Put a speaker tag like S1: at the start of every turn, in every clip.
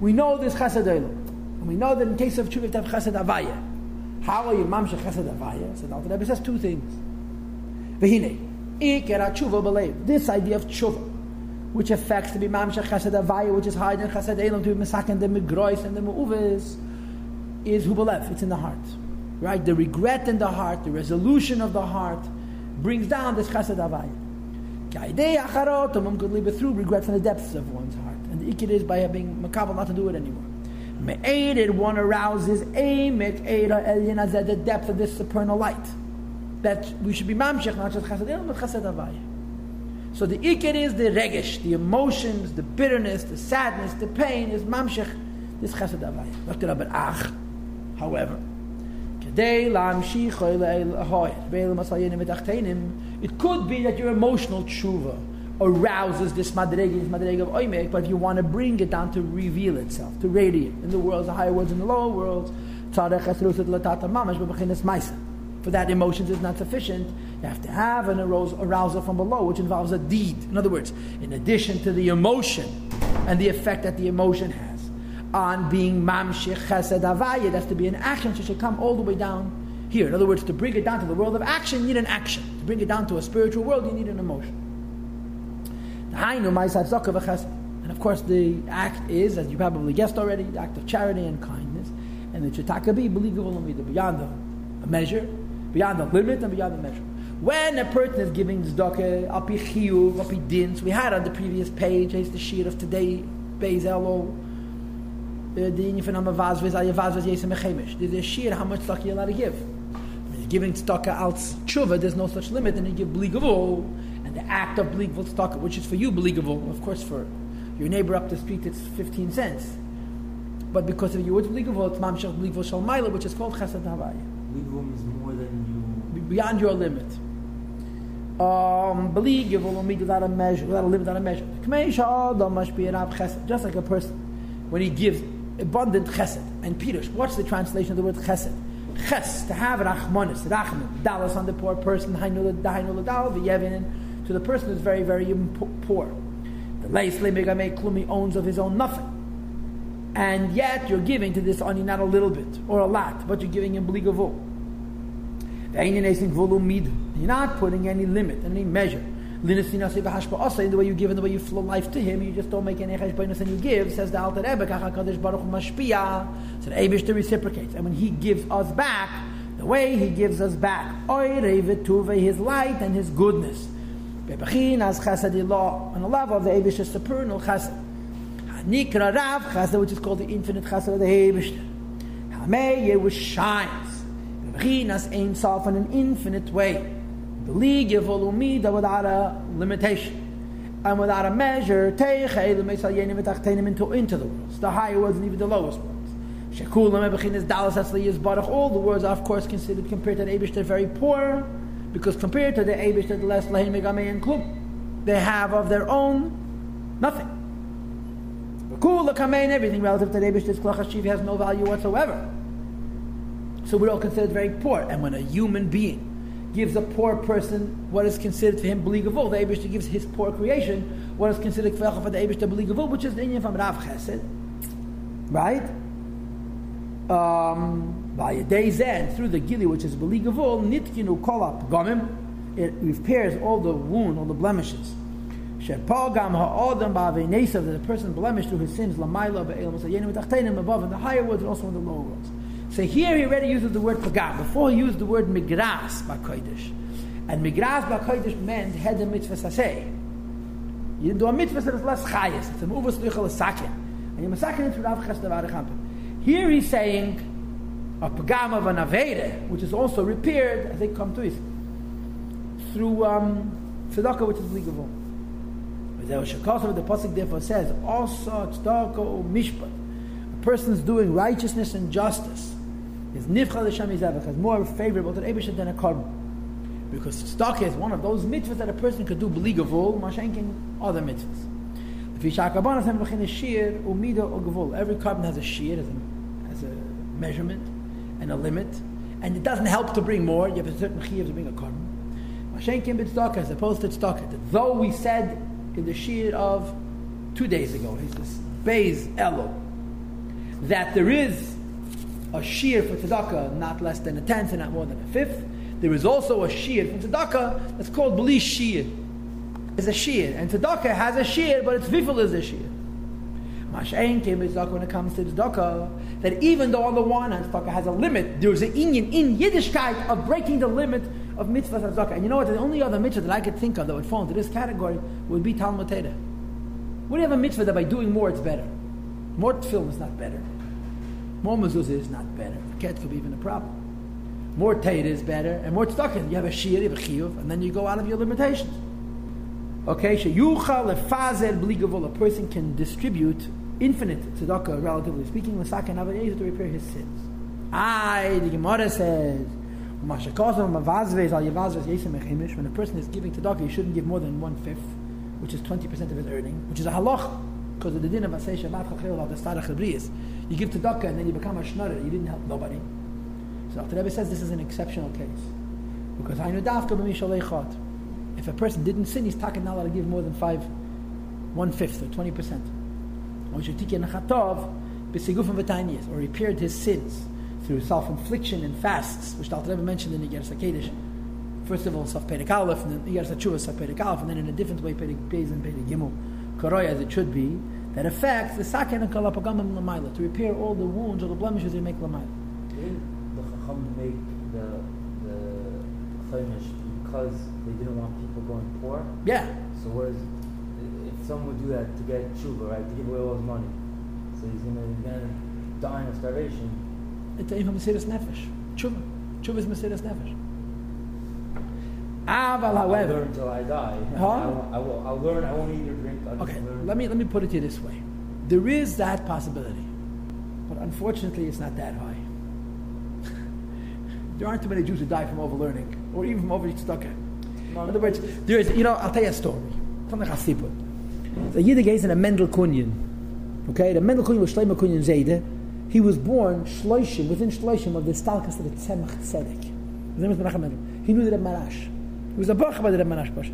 S1: We know there's chesed olam. And we know that in case of tshuva, you have chesed avaya. How are you mamshech chesed avaya? So the Alter Rebbe says two things. V'hine, ikera tshuva b'leiv. This idea of tshuva, which affects to be mamshech chesed avaya, which is higher than chesed elam, to be misaken the migrois and the mu'uvis, is hu b'lev. It's in the heart. Right? The regret in the heart, the resolution of the heart, brings down this chesed avaya. Through regret from the depths of one's heart. And the ikid is by being makabal not to do it anymore. Me'eded, one arouses emek eda elyin the depth of this supernal light. That we should be mamshech, not just chesed but chesed. So the ikid is the regesh, the emotions, the bitterness, the sadness, the pain is mamshech, this chesed avaya. Dr. Rabbi Ach, however, it could be that your emotional tshuva arouses this madrega, this madrega of oimek, but if you want to bring it down to reveal itself, to radiate in the worlds, the higher worlds and the lower worlds, for that emotions is not sufficient. You have to have an arousal from below, which involves a deed. In other words, in addition to the emotion and the effect that the emotion has on being mamshich chesed avaya, that's to be an action, so it should come all the way down here. In other words, to bring it down to the world of action, you need an action. To bring it down to a spiritual world, you need an emotion. And of course, the act is, as you probably guessed already, the act of charity and kindness. And the chitaka be believable beyond the measure, beyond the limit, and beyond the measure. When a person is giving tzedakah, api chiyuv, api dins, we had on the previous page, here's the sheet of today, Beis Elo, uh, the inyan from Amavaz, Vizayah Vaz, Yesem Echemish. There's a sheet how much tzedakah you're allowed to give. Giving tzedakah out tshuva, there's no such limit, and you give bligavul, and the act of believable tzedakah, which is for you believable, of course, for your neighbor up the street, it's 15 cents. But because of you, it's believable, it's mamshach believable shalmaila, which is called chesed havaya.
S2: Believable is more than
S1: you. Beyond your limit. Um, believable mean without a measure, without a limit, without a measure. Kmei sha'adam mashbiyar ab chesed, just like a person, when he gives abundant chesed. And Peter, what's the translation of the word chesed? Ches, to have rachmanis, rachman, dallas on the poor person, hainu the dal, v'yevin, to the person who's very, very poor. The Leis Klumi owns of his own nothing. And yet you're giving to this oni not a little bit or a lot, but you're giving him bligavul. You're not putting any limit, any measure. In the way you give and the way you flow life to him, you just don't make any cheshbonis and you give, says the Alter Rebbe, Baruch Mashpia. So the Abish reciprocates. And when he gives us back, the way he gives us back, his light and his goodness. On the level of the Eibush supernal chesed. Hanikra Rav chesed, which is called the infinite chesed of the Eibush. Hameye, which shines. Bebechinas Ein Sof in an infinite way. The league Olumida without a limitation. And without a measure, into, into the worlds, the higher worlds and even the lowest worlds. All the words are, of course, considered compared to the Abish, they're very poor because compared to the Abish, the less and Klum, they have of their own nothing. Kula Kamein, everything relative to the Abish, this Klach has no value whatsoever. So we're all considered very poor. And when a human being gives a poor person what is considered for him beligavul, the Abish gives his poor creation what is considered for the Abish to beligavul, which is the Indian from Rav Chesed. Right? Um, by a day's end, through the gili, which is beligavul, nitkinu kolap gomim, it repairs all the wound, all the blemishes. Shepagam ha'odam ba'avenesav, that the person blemished through his sins, lamaila ba'elam above, in the higher worlds and also in the lower worlds. So here he already uses the word pagam. Before he used the word migras ba'kodesh. And migras ba'kodesh meant head a mitzvah saseh. You do a mitzvah that is less chayas. It's a muvas lichal sakin. And you're masakin into Rav Chesed Here he's saying, a pagam of an aveda, which is also repaired, as they come to it, through um, tzedakah, which is legal. The pasuk therefore says, "Also tzedakah mishpat." A person is doing righteousness and justice. Is nifchal l'shem is more favorable to the than a korban. Because tzedakah is one of those mitzvahs that a person could do beligavul, mashenkin other mitzvahs. Every korban has a shear, has a, has a measurement and a limit, and it doesn't help to bring more. You have a certain chiyuv to bring a korban. Mashenkim b'tzedakah, as opposed to tzedakah. Though we said in the shir of two days ago, he says, Beis Elo, that there is a shear for tzedakah not less than a tenth and not more than a fifth. There is also a shear for tzedakah that's called beli shear. It's a shear, and tzedakah has a shear, but its vifel is a shear. Masha'in came tzedakah when it comes to tzedakah, that even though on the one hand tzedakah has a limit, there's an inyan in Yiddishkeit of breaking the limit of mitzvahs tzedakah. And you know what? The only other mitzvah that I could think of that would fall into this category would be Talmud Torah. Do you have a mitzvah that by doing more it's better? More tefillin is not better. More mezuzah is not better. Ket could be even a problem. More Torah is better, and more tzedakah. You have a shir, you have a chiyuv, and then you go out of your limitations. Okay, sheyuchal lefazel. A person can distribute infinite tzedakah, relatively speaking, l'saken avayez to repair his sins. I, the Gemara says, when a person is giving tzedakah, he shouldn't give more than one fifth, which is twenty percent of his earning, which is a halach because of the din of Asay Shabbat Chachel the Starach Hebriyas. You give tzedakah and then you become a shnutter. You didn't help nobody. So the Rebbe says this is an exceptional case because I know dafka If a person didn't sin, he's talking not allowed to give more than five, one fifth or twenty percent. Once you tikkie nachatov b'siguf v'tainis, or repaired his sins through self-infliction and fasts, which the Rebbe mentioned in the Ger Sakedish. First of all, self Perek and then Ger Satshuva, self Perek and then in a different way, Perek and Perek Gimel karoy as it should be, that affects the saken and kalapagamim lamaila, to repair all the wounds or the blemishes they make lamaila.
S2: Didn't the Chacham make the the chaimish because they didn't want people going poor?
S1: Yeah.
S2: So whereas if someone would do that to get tshuva, right, to give away all his money, so he's gonna, he's gonna die of starvation.
S1: It's even Mesiris Nefesh. Tshuva. Tshuva is Mesiris Nefesh. Aval, however,
S2: I'll learn until I die.
S1: Huh?
S2: I, will, I will. I'll learn. I won't eat or drink. I'll
S1: Okay,
S2: learn.
S1: let me let me put it to you this way: there is that possibility, but unfortunately, it's not that high. there aren't too many Jews who die from overlearning or even from over tzedakah. In other words, there is. You know, I'll tell you a story from the Chasiput. The Yiddish is in a Mendel Cunin. Okay, the Mendel Cunin was Shlomo Cunin Zayde. He was born Shloishim within Shloishim of the Stalkas of the Tzemach Tzedek. His name was Menachem Mendel. He knew the Maharash. He was a Bach by the Rebbe Pasha.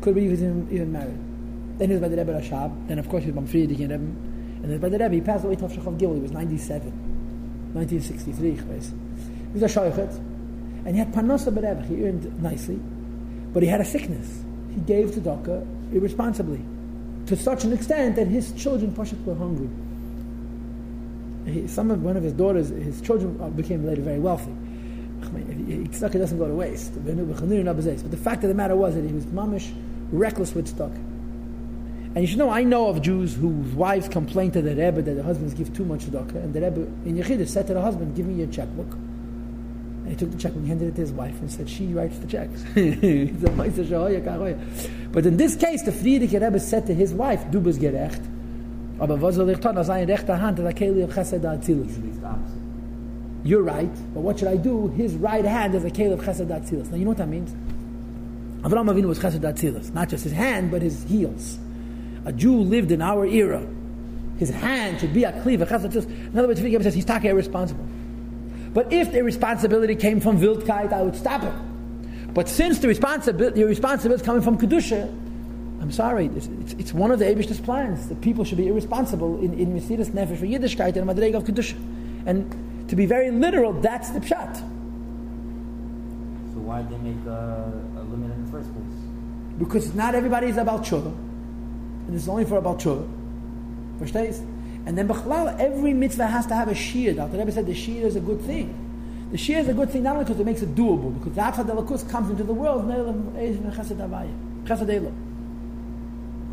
S1: Could be even, even married. Then he was by the Rebbe Rashab. Then, of course, he was by Frierdiker Rebbe. And then by the Rebbe, he passed away to Shachov Gil. He was 97. 1963, He was a Shoichet. And he had Panosa Rebbe. He earned nicely. But he had a sickness. He gave to Doka irresponsibly. To such an extent that his children, Pasha, were hungry. He, some of one of his daughters, his children uh, became later very wealthy. Tzedakah doesn't go to waste. But the fact of the matter was that he was mamish reckless with tzedakah. And you should know, I know of Jews whose wives complain to the Rebbe that their husbands give too much tzedakah, and the Rebbe in Yechidus said to the husband, "Give me your checkbook." And he took the checkbook, handed it to his wife, and said, "She writes the checks." but in this case, the Frierdiker Rebbe said to his wife, "Du bist gerecht." Aber was soll ich tun? Das eine rechte Hand, of Chesed Atzilus.
S2: Usually it's the opposite.
S1: You're right, but what should I do? His right hand is a Caleb Chesed Atzilus. Now you know what that means? Avraham Avinu was Chesed Atzilus, not just his hand, but his heels. A Jew lived in our era. His hand should be a cleaver, Chesed Atzilus. In other words, Frierdiker says he's taka irresponsible. But if the responsibility came from Wildkeit, I would stop it. But since the responsibility, the responsibility is coming from Kedusha, I'm sorry, it's, it's, it's one of the Abish's plans that people should be irresponsible in, in Mesiris Nefesh for Yiddishkeit and Madreg of Kedusha. And to be very literal, that's the pshat.
S2: So why did they make a, a limit in the first place?
S1: Because not everybody is about tshuva. And it's only for about tshuva. Verstehst? And then Bechlal, every mitzvah has to have a shir. The Rebbe said the shir is a good thing. The shir is a good thing not only because it makes it doable, because that's how the lakus comes into the world. Chesed.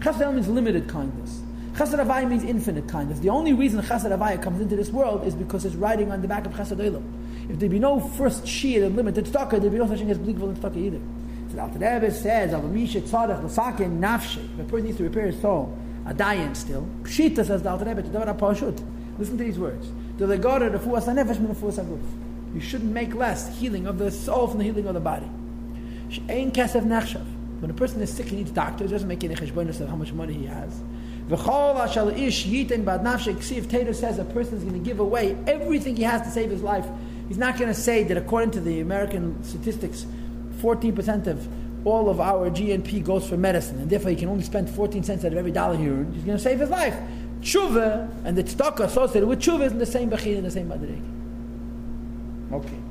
S1: Chesed means limited kindness. Chesed Avaya means infinite kindness. The only reason Chesed Avaya comes into this world is because it's riding on the back of Chesed Elah. If there'd be no first shir and limited tzedakah, there'd be no such thing as blikvul and tzedakah either. So the Alter Rebbe says, "Avamisha tzadach l'sakin nafshe." If a person needs to repair his soul, a dying still. Pshita says the Alter Rebbe to Pashut. Listen to these words. The legora the fuas hanefesh min fuas haguf. You shouldn't make less healing of the soul from the healing of the body. Ein kesef nechshav. When a person is sick, he needs doctors. Doesn't make any cheshbonis of how much money he has. V'chol ashal ish yitin bad nafshe ksiv. Tater says a person is going to give away everything he has to save his life. He's not going to say that according to the American statistics, 14% of all of our GNP goes for medicine, and therefore he can only spend 14 cents out of every dollar he earns. He's going to save his life. tshuva and the tzedakah associated with tshuva is in the same bechir, and the same madrig. Okay.